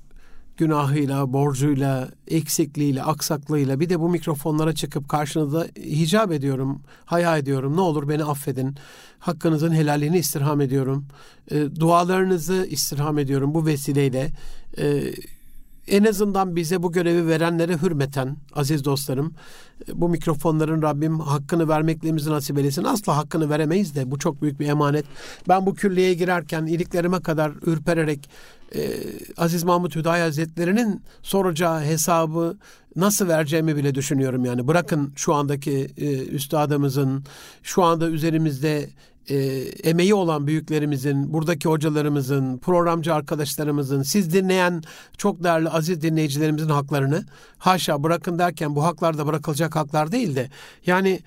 günahıyla, borcuyla, eksikliğiyle, aksaklığıyla bir de bu mikrofonlara çıkıp karşınızda hicap ediyorum, haya ediyorum. Ne olur beni affedin. Hakkınızın helalliğini istirham ediyorum. E, dualarınızı istirham ediyorum bu vesileyle. E, en azından bize bu görevi verenlere hürmeten aziz dostlarım bu mikrofonların Rabbim hakkını vermekliğimizi nasip eylesin. Asla hakkını veremeyiz de bu çok büyük bir emanet. Ben bu külliyeye girerken iliklerime kadar ürpererek e, Aziz Mahmut Hüdayi Hazretleri'nin soracağı hesabı nasıl vereceğimi bile düşünüyorum yani. Bırakın şu andaki e, üstadımızın şu anda üzerimizde e, emeği olan büyüklerimizin, buradaki hocalarımızın, programcı arkadaşlarımızın, siz dinleyen çok değerli aziz dinleyicilerimizin haklarını haşa bırakın derken bu haklar da bırakılacak haklar değil de yani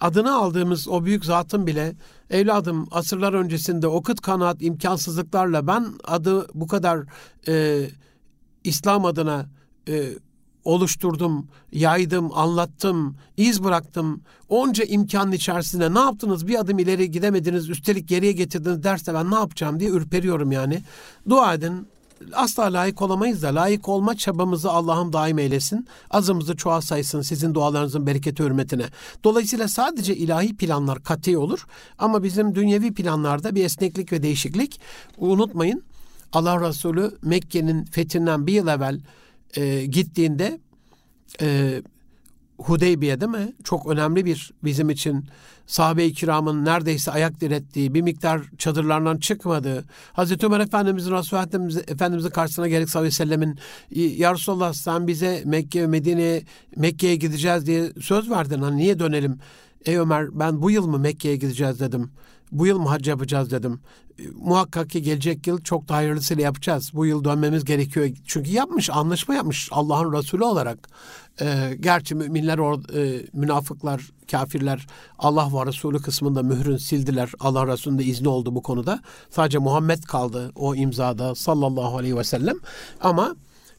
adını aldığımız o büyük zatın bile evladım asırlar öncesinde o kıt kanaat imkansızlıklarla ben adı bu kadar e, İslam adına e, oluşturdum, yaydım, anlattım, iz bıraktım. Onca imkanın içerisinde ne yaptınız? Bir adım ileri gidemediniz, üstelik geriye getirdiniz derse ben ne yapacağım diye ürperiyorum yani. Dua edin. Asla layık olamayız da layık olma çabamızı Allah'ım daim eylesin. Azımızı çoğalsaysın sizin dualarınızın bereketi hürmetine. Dolayısıyla sadece ilahi planlar kat'i olur. Ama bizim dünyevi planlarda bir esneklik ve değişiklik. Unutmayın Allah Resulü Mekke'nin fethinden bir yıl evvel e, gittiğinde e, Hudeybiye değil mi? Çok önemli bir bizim için sahabe-i kiramın neredeyse ayak direttiği, bir miktar çadırlarından çıkmadığı, Hazreti Ömer Efendimizin, Resulullah Efendimizin karşısına gelip sallallahu aleyhi ve sellemin Ya Resulallah sen bize Mekke ve Medine'ye Mekke'ye gideceğiz diye söz verdin. Hani niye dönelim? Ey Ömer ben bu yıl mı Mekke'ye gideceğiz dedim. Bu yıl mı hac yapacağız dedim. E, muhakkak ki gelecek yıl çok daha hayırlısıyla yapacağız. Bu yıl dönmemiz gerekiyor. Çünkü yapmış, anlaşma yapmış Allah'ın Resulü olarak. E, gerçi müminler, or, e, münafıklar, kafirler Allah ve Resulü kısmında mührün sildiler. Allah Resulü'nün de izni oldu bu konuda. Sadece Muhammed kaldı o imzada sallallahu aleyhi ve sellem. Ama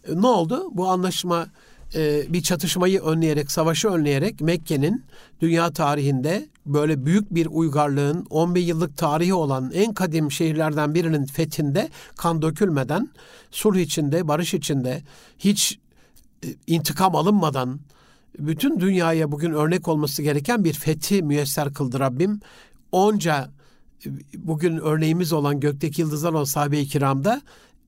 e, ne oldu? Bu anlaşma e, bir çatışmayı önleyerek, savaşı önleyerek Mekke'nin dünya tarihinde böyle büyük bir uygarlığın 11 yıllık tarihi olan en kadim şehirlerden birinin fethinde kan dökülmeden, sulh içinde, barış içinde, hiç e, intikam alınmadan bütün dünyaya bugün örnek olması gereken bir fethi müyesser kıldı Rabbim. Onca bugün örneğimiz olan gökteki yıldızlar olan sahabe-i kiramda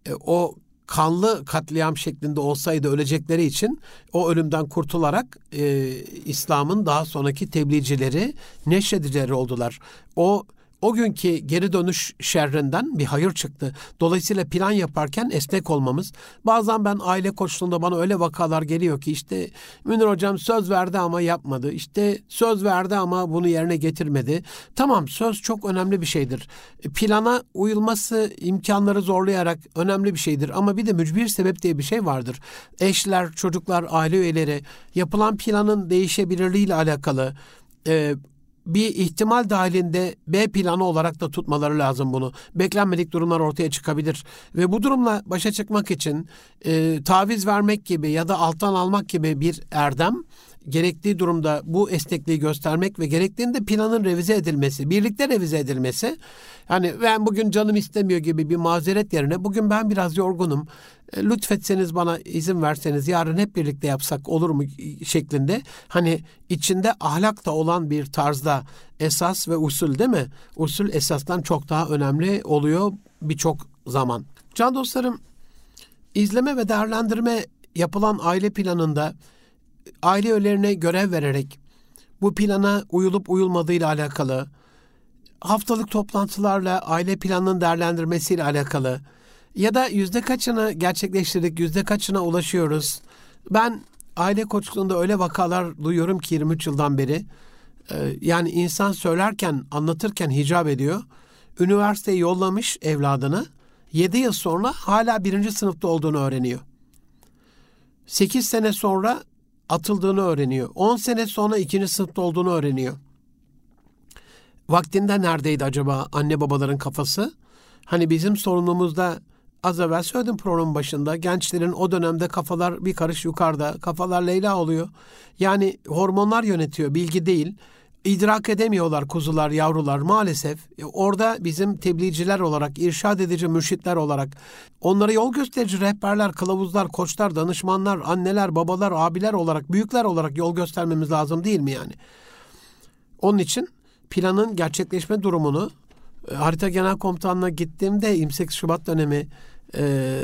e, o kanlı katliam şeklinde olsaydı ölecekleri için o ölümden kurtularak e, İslam'ın daha sonraki tebliğcileri, neşredicileri oldular. O o günkü geri dönüş şerrinden bir hayır çıktı. Dolayısıyla plan yaparken esnek olmamız. Bazen ben aile koçluğunda bana öyle vakalar geliyor ki işte Münir hocam söz verdi ama yapmadı. İşte söz verdi ama bunu yerine getirmedi. Tamam söz çok önemli bir şeydir. Plana uyulması imkanları zorlayarak önemli bir şeydir. Ama bir de mücbir sebep diye bir şey vardır. Eşler, çocuklar, aile üyeleri yapılan planın değişebilirliğiyle alakalı e, bir ihtimal dahilinde B planı olarak da tutmaları lazım bunu. Beklenmedik durumlar ortaya çıkabilir. Ve bu durumla başa çıkmak için e, taviz vermek gibi ya da alttan almak gibi bir erdem gerektiği durumda bu esnekliği göstermek ve gerektiğinde planın revize edilmesi, birlikte revize edilmesi. Yani ben bugün canım istemiyor gibi bir mazeret yerine bugün ben biraz yorgunum. Lütfetseniz bana izin verseniz yarın hep birlikte yapsak olur mu şeklinde. Hani içinde ahlak da olan bir tarzda esas ve usul değil mi? Usul esasdan çok daha önemli oluyor birçok zaman. Can dostlarım izleme ve değerlendirme yapılan aile planında aile üyelerine görev vererek bu plana uyulup uyulmadığıyla alakalı, haftalık toplantılarla aile planının değerlendirmesiyle alakalı ya da yüzde kaçını gerçekleştirdik, yüzde kaçına ulaşıyoruz. Ben aile koçluğunda öyle vakalar duyuyorum ki 23 yıldan beri. Ee, yani insan söylerken, anlatırken hicap ediyor. Üniversiteye yollamış evladını. 7 yıl sonra hala birinci sınıfta olduğunu öğreniyor. 8 sene sonra atıldığını öğreniyor. 10 sene sonra ikinci sınıfta olduğunu öğreniyor. Vaktinde neredeydi acaba anne babaların kafası? Hani bizim sorunumuzda az evvel söyledim programın başında gençlerin o dönemde kafalar bir karış yukarıda, kafalar Leyla oluyor. Yani hormonlar yönetiyor, bilgi değil idrak edemiyorlar kuzular, yavrular maalesef. Orada bizim tebliğciler olarak, irşad edici mürşitler olarak, onlara yol gösterici rehberler, kılavuzlar, koçlar, danışmanlar, anneler, babalar, abiler olarak, büyükler olarak yol göstermemiz lazım değil mi yani? Onun için planın gerçekleşme durumunu e, harita genel komutanına gittiğimde 28 Şubat dönemi e,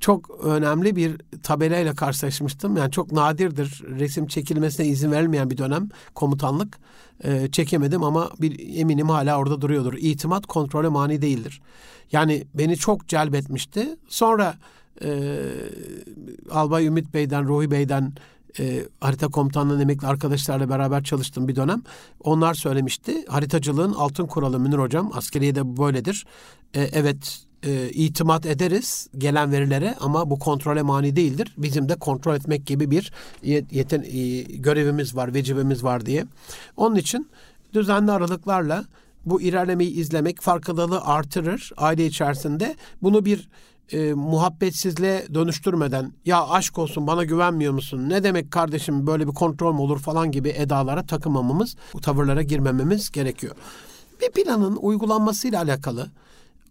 çok önemli bir tabelayla karşılaşmıştım. Yani çok nadirdir resim çekilmesine izin verilmeyen bir dönem komutanlık. E, çekemedim ama bir eminim hala orada duruyordur. İtimat kontrole mani değildir. Yani beni çok celbetmişti. Sonra e, Albay Ümit Bey'den, Ruhi Bey'den e, harita komutanlığının emekli arkadaşlarla beraber çalıştım bir dönem. Onlar söylemişti. Haritacılığın altın kuralı Münir Hocam. Askeriye de böyledir. E, evet e, itimat ederiz gelen verilere ama bu kontrole mani değildir. Bizim de kontrol etmek gibi bir yeten, e, görevimiz var, vecibemiz var diye. Onun için düzenli aralıklarla bu ilerlemeyi izlemek farkındalığı artırır aile içerisinde. Bunu bir e, muhabbetsizliğe dönüştürmeden ya aşk olsun bana güvenmiyor musun? Ne demek kardeşim böyle bir kontrol mü olur falan gibi edalara takılmamamız, bu tavırlara girmememiz gerekiyor. Bir planın uygulanmasıyla alakalı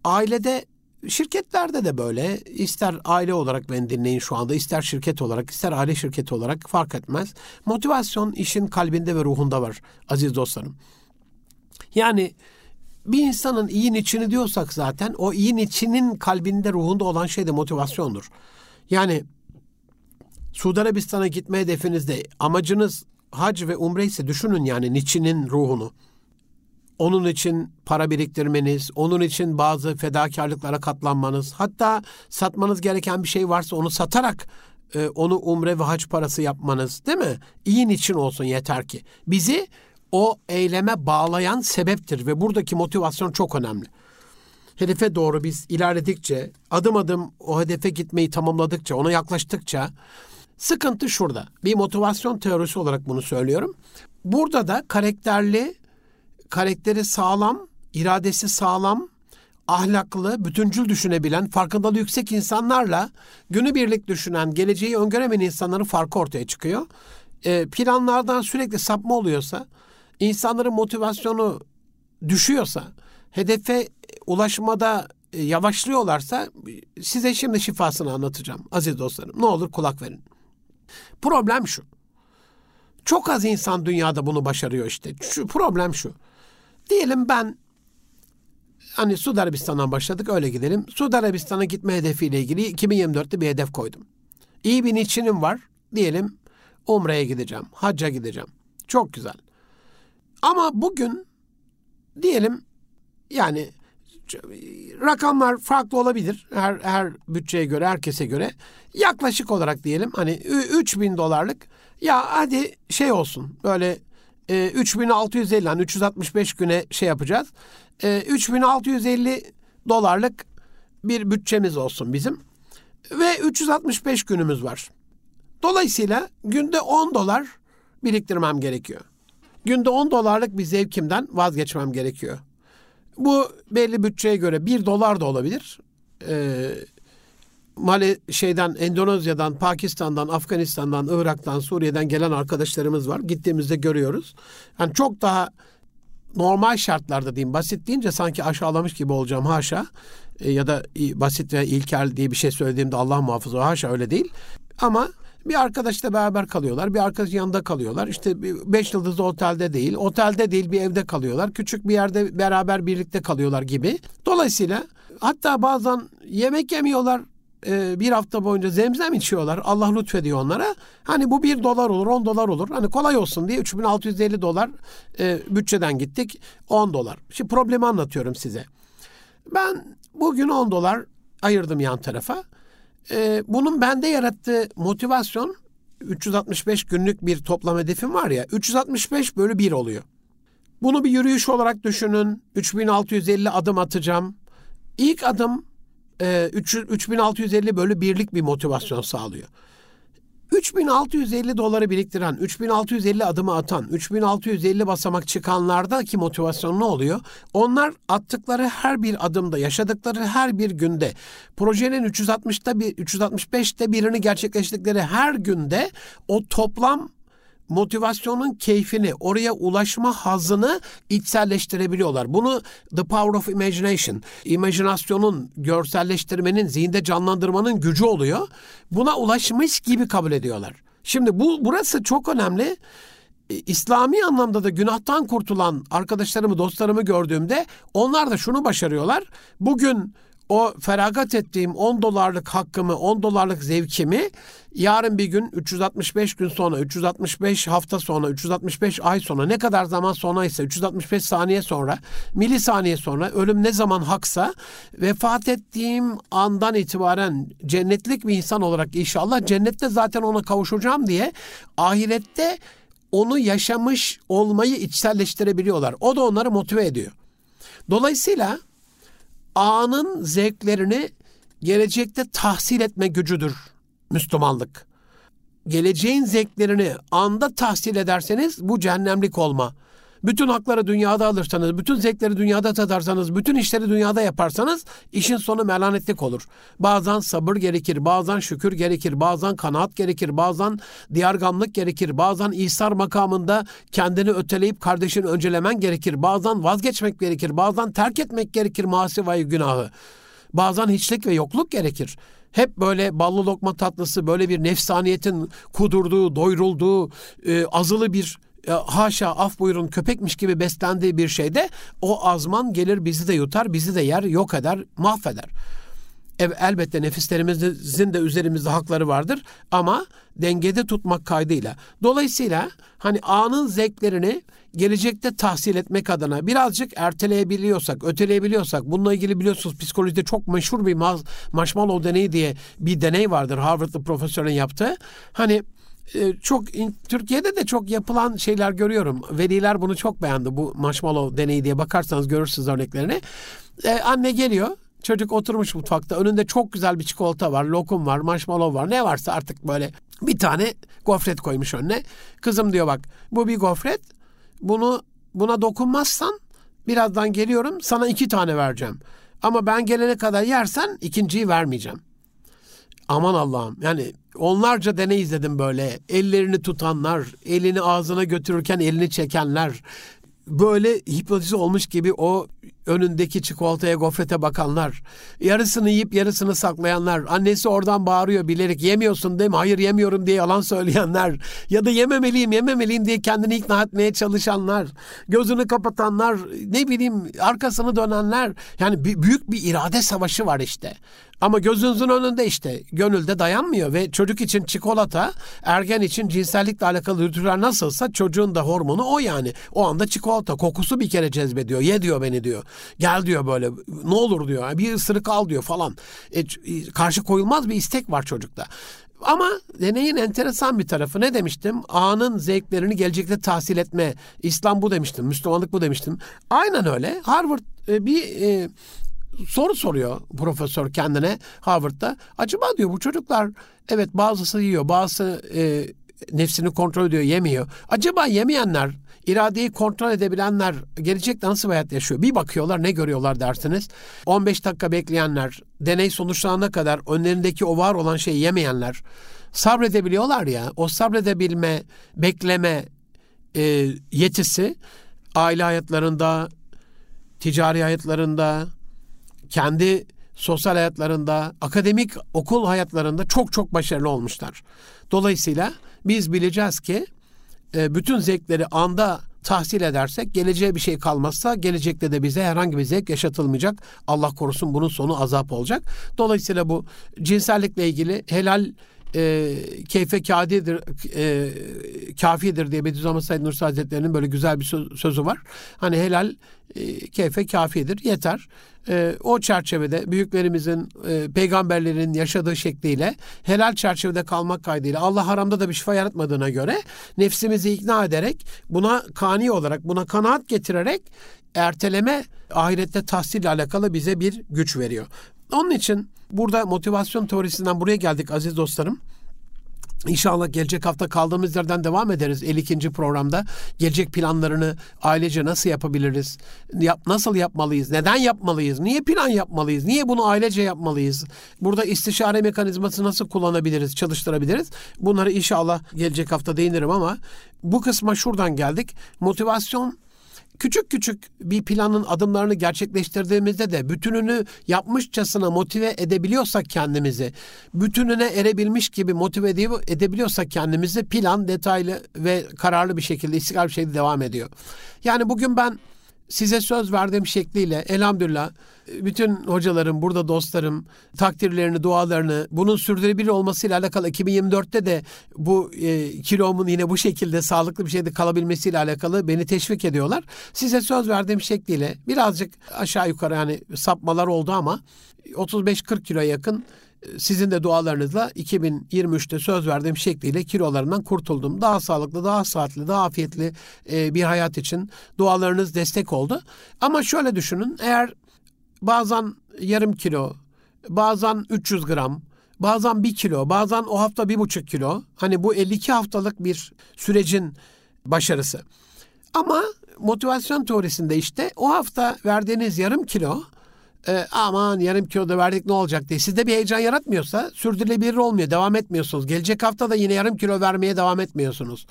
ailede Şirketlerde de böyle ister aile olarak beni dinleyin şu anda ister şirket olarak ister aile şirketi olarak fark etmez. Motivasyon işin kalbinde ve ruhunda var aziz dostlarım. Yani bir insanın iyi niçini diyorsak zaten o iyi niçinin kalbinde ruhunda olan şey de motivasyondur. Yani Suudi Arabistan'a gitme hedefinizde amacınız hac ve umre ise düşünün yani niçinin ruhunu onun için para biriktirmeniz, onun için bazı fedakarlıklara katlanmanız, hatta satmanız gereken bir şey varsa onu satarak e, onu umre ve hac parası yapmanız değil mi? İyin için olsun yeter ki. Bizi o eyleme bağlayan sebeptir ve buradaki motivasyon çok önemli. Hedefe doğru biz ilerledikçe, adım adım o hedefe gitmeyi tamamladıkça, ona yaklaştıkça sıkıntı şurada. Bir motivasyon teorisi olarak bunu söylüyorum. Burada da karakterli karakteri sağlam, iradesi sağlam, ahlaklı, bütüncül düşünebilen, farkındalığı yüksek insanlarla günübirlik düşünen, geleceği öngöremeyen insanların farkı ortaya çıkıyor. E, planlardan sürekli sapma oluyorsa, insanların motivasyonu düşüyorsa, hedefe ulaşmada e, yavaşlıyorlarsa size şimdi şifasını anlatacağım aziz dostlarım. Ne olur kulak verin. Problem şu. Çok az insan dünyada bunu başarıyor işte. Şu problem şu. Diyelim ben Hani Suudi Arabistan'dan başladık öyle gidelim. Suudi Arabistan'a gitme hedefiyle ilgili 2024'te bir hedef koydum. İyi bir niçinim var. Diyelim Umre'ye gideceğim, hacca gideceğim. Çok güzel. Ama bugün diyelim yani rakamlar farklı olabilir her her bütçeye göre herkese göre yaklaşık olarak diyelim hani 3000 dolarlık ya hadi şey olsun böyle e, 3650 yani 365 güne şey yapacağız e, 3650 dolarlık bir bütçemiz olsun bizim ve 365 günümüz var. Dolayısıyla günde 10 dolar biriktirmem gerekiyor. Günde 10 dolarlık bir zevkimden vazgeçmem gerekiyor. Bu belli bütçeye göre 1 dolar da olabilir. Ee, Mali şeyden Endonezya'dan, Pakistan'dan, Afganistan'dan, Irak'tan, Suriye'den gelen arkadaşlarımız var. Gittiğimizde görüyoruz. Yani çok daha normal şartlarda diyeyim. Basit deyince sanki aşağılamış gibi olacağım haşa. E, ya da basit ve ilkel diye bir şey söylediğimde Allah muhafaza haşa öyle değil. Ama bir arkadaşla beraber kalıyorlar. Bir arkadaş yanında kalıyorlar. İşte beş yıldızlı otelde değil, otelde değil bir evde kalıyorlar. Küçük bir yerde beraber birlikte kalıyorlar gibi. Dolayısıyla hatta bazen yemek yemiyorlar. E, bir hafta boyunca zemzem içiyorlar. Allah lütfediyor onlara. Hani bu bir dolar olur, on dolar olur. Hani kolay olsun diye 3650 dolar e, bütçeden gittik. 10 dolar. Şimdi problemi anlatıyorum size. Ben bugün 10 dolar ayırdım yan tarafa. Ee, bunun bende yarattığı motivasyon 365 günlük bir toplam hedefim var ya 365 bölü 1 oluyor. Bunu bir yürüyüş olarak düşünün. 3650 adım atacağım. İlk adım e, 3650 bölü birlik bir motivasyon sağlıyor. 3650 doları biriktiren, 3650 adımı atan, 3650 basamak çıkanlardaki motivasyon ne oluyor? Onlar attıkları her bir adımda, yaşadıkları her bir günde, projenin 360'ta bir 365'te birini gerçekleştirdikleri her günde o toplam motivasyonun keyfini, oraya ulaşma hazını içselleştirebiliyorlar. Bunu The Power of Imagination, imajinasyonun, görselleştirmenin, zihinde canlandırmanın gücü oluyor. Buna ulaşmış gibi kabul ediyorlar. Şimdi bu burası çok önemli. İslami anlamda da günahtan kurtulan arkadaşlarımı, dostlarımı gördüğümde onlar da şunu başarıyorlar. Bugün o feragat ettiğim 10 dolarlık hakkımı, 10 dolarlık zevkimi yarın bir gün 365 gün sonra, 365 hafta sonra, 365 ay sonra ne kadar zaman sonra ise 365 saniye sonra, milisaniye sonra ölüm ne zaman haksa vefat ettiğim andan itibaren cennetlik bir insan olarak inşallah cennette zaten ona kavuşacağım diye ahirette onu yaşamış olmayı içselleştirebiliyorlar. O da onları motive ediyor. Dolayısıyla anın zevklerini gelecekte tahsil etme gücüdür Müslümanlık. Geleceğin zevklerini anda tahsil ederseniz bu cehennemlik olma. Bütün hakları dünyada alırsanız, bütün zevkleri dünyada tadarsanız, bütün işleri dünyada yaparsanız işin sonu melanetlik olur. Bazen sabır gerekir, bazen şükür gerekir, bazen kanaat gerekir, bazen diyargamlık gerekir, bazen İsar makamında kendini öteleyip kardeşini öncelemen gerekir, bazen vazgeçmek gerekir, bazen terk etmek gerekir masivayı günahı. Bazen hiçlik ve yokluk gerekir. Hep böyle ballı lokma tatlısı, böyle bir nefsaniyetin kudurduğu, doyurulduğu, e, azılı bir e, haşa af buyurun köpekmiş gibi beslendiği bir şeyde o azman gelir bizi de yutar, bizi de yer, yok eder, mahveder. Evet, elbette nefislerimizin de üzerimizde hakları vardır ama dengede tutmak kaydıyla. Dolayısıyla hani anın zevklerini gelecekte tahsil etmek adına birazcık erteleyebiliyorsak, öteleyebiliyorsak, bununla ilgili biliyorsunuz psikolojide çok meşhur bir marshmallow deneyi diye bir deney vardır Harvard'lı profesörün yaptığı. Hani e, çok Türkiye'de de çok yapılan şeyler görüyorum. Veliler bunu çok beğendi. Bu marshmallow deneyi diye bakarsanız görürsünüz örneklerini. Ee, anne geliyor. Çocuk oturmuş mutfakta. Önünde çok güzel bir çikolata var, lokum var, marshmallow var. Ne varsa artık böyle bir tane gofret koymuş önüne. Kızım diyor bak bu bir gofret. Bunu buna dokunmazsan birazdan geliyorum sana iki tane vereceğim. Ama ben gelene kadar yersen ikinciyi vermeyeceğim. Aman Allah'ım yani onlarca deney izledim böyle. Ellerini tutanlar, elini ağzına götürürken elini çekenler. Böyle hipnotize olmuş gibi o önündeki çikolataya, gofrete bakanlar, yarısını yiyip yarısını saklayanlar, annesi oradan bağırıyor bilerek yemiyorsun değil mi? Hayır yemiyorum diye yalan söyleyenler ya da yememeliyim, yememeliyim diye kendini ikna etmeye çalışanlar, gözünü kapatanlar, ne bileyim arkasını dönenler. Yani büyük bir irade savaşı var işte. Ama gözünüzün önünde işte gönülde dayanmıyor ve çocuk için çikolata, ergen için cinsellikle alakalı dürtüler nasılsa çocuğun da hormonu o yani. O anda çikolata kokusu bir kere cezbediyor. Ye diyor beni diyor. Gel diyor böyle ne olur diyor. Bir ısırık al diyor falan. E, karşı koyulmaz bir istek var çocukta. Ama deneyin enteresan bir tarafı ne demiştim? Anın zevklerini gelecekte tahsil etme. İslam bu demiştim, Müslümanlık bu demiştim. Aynen öyle. Harvard e, bir e, soru soruyor profesör kendine Harvard'da. Acaba diyor bu çocuklar evet bazısı yiyor, bazısı e, nefsini kontrol ediyor, yemiyor. Acaba yemeyenler, iradeyi kontrol edebilenler gelecekte nasıl bir hayat yaşıyor? Bir bakıyorlar ne görüyorlar dersiniz. 15 dakika bekleyenler, deney sonuçlanana kadar önlerindeki o var olan şeyi yemeyenler sabredebiliyorlar ya. O sabredebilme, bekleme e, yetisi aile hayatlarında, ticari hayatlarında, kendi sosyal hayatlarında, akademik okul hayatlarında çok çok başarılı olmuşlar. Dolayısıyla biz bileceğiz ki e, bütün zevkleri anda tahsil edersek geleceğe bir şey kalmazsa gelecekte de bize herhangi bir zevk yaşatılmayacak. Allah korusun bunun sonu azap olacak. Dolayısıyla bu cinsellikle ilgili helal e, keyfe kadidir, e, kafidir diye Bediüzzaman Said Nursi Hazretleri'nin böyle güzel bir sözü var. Hani helal e, keyfe kafidir, yeter. E, o çerçevede büyüklerimizin, e, peygamberlerin yaşadığı şekliyle helal çerçevede kalmak kaydıyla Allah haramda da bir şifa yaratmadığına göre nefsimizi ikna ederek buna kani olarak, buna kanaat getirerek erteleme ahirette tahsille alakalı bize bir güç veriyor. Onun için burada motivasyon teorisinden buraya geldik aziz dostlarım. İnşallah gelecek hafta kaldığımız yerden devam ederiz 52. programda. Gelecek planlarını ailece nasıl yapabiliriz? Yap, nasıl yapmalıyız? Neden yapmalıyız? Niye plan yapmalıyız? Niye bunu ailece yapmalıyız? Burada istişare mekanizması nasıl kullanabiliriz, çalıştırabiliriz? Bunları inşallah gelecek hafta değinirim ama bu kısma şuradan geldik. Motivasyon küçük küçük bir planın adımlarını gerçekleştirdiğimizde de bütününü yapmışçasına motive edebiliyorsak kendimizi, bütününe erebilmiş gibi motive edebiliyorsak kendimizi plan detaylı ve kararlı bir şekilde istikrar bir şekilde devam ediyor. Yani bugün ben size söz verdiğim şekliyle elhamdülillah bütün hocalarım, burada dostlarım takdirlerini, dualarını bunun sürdürülebilir olmasıyla alakalı 2024'te de bu e, kilomun yine bu şekilde sağlıklı bir şekilde kalabilmesiyle alakalı beni teşvik ediyorlar. Size söz verdiğim şekliyle birazcık aşağı yukarı yani sapmalar oldu ama 35-40 kilo yakın sizin de dualarınızla 2023'te söz verdiğim şekliyle kilolarından kurtuldum. Daha sağlıklı, daha saatli, daha afiyetli e, bir hayat için dualarınız destek oldu. Ama şöyle düşünün eğer bazen yarım kilo, bazen 300 gram, bazen bir kilo, bazen o hafta bir buçuk kilo. Hani bu 52 haftalık bir sürecin başarısı. Ama motivasyon teorisinde işte o hafta verdiğiniz yarım kilo e, aman yarım kilo da verdik ne olacak diye sizde bir heyecan yaratmıyorsa sürdürülebilir olmuyor. Devam etmiyorsunuz. Gelecek hafta da yine yarım kilo vermeye devam etmiyorsunuz.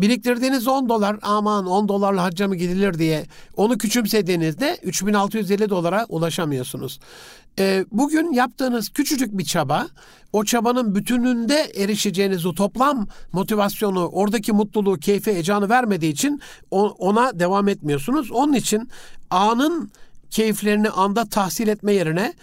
Biriktirdiğiniz 10 dolar aman 10 dolarla hacca mı gidilir diye onu küçümsediğinizde 3650 dolara ulaşamıyorsunuz. E, bugün yaptığınız küçücük bir çaba o çabanın bütününde erişeceğiniz o toplam motivasyonu, oradaki mutluluğu, keyfi, heyecanı vermediği için ona devam etmiyorsunuz. Onun için anın keyiflerini anda tahsil etme yerine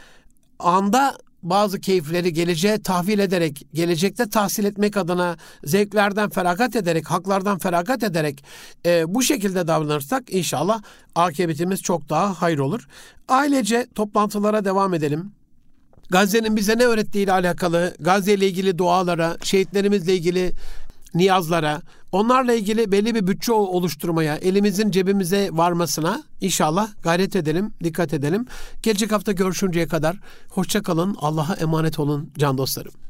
anda bazı keyifleri geleceğe tahvil ederek, gelecekte tahsil etmek adına zevklerden feragat ederek, haklardan feragat ederek e, bu şekilde davranırsak inşallah akıbetimiz çok daha hayır olur. Ailece toplantılara devam edelim. Gazze'nin bize ne öğrettiğiyle alakalı, Gazze ile ilgili dualara, şehitlerimizle ilgili niyazlara, onlarla ilgili belli bir bütçe oluşturmaya, elimizin cebimize varmasına inşallah gayret edelim, dikkat edelim. Gelecek hafta görüşünceye kadar hoşça kalın, Allah'a emanet olun can dostlarım.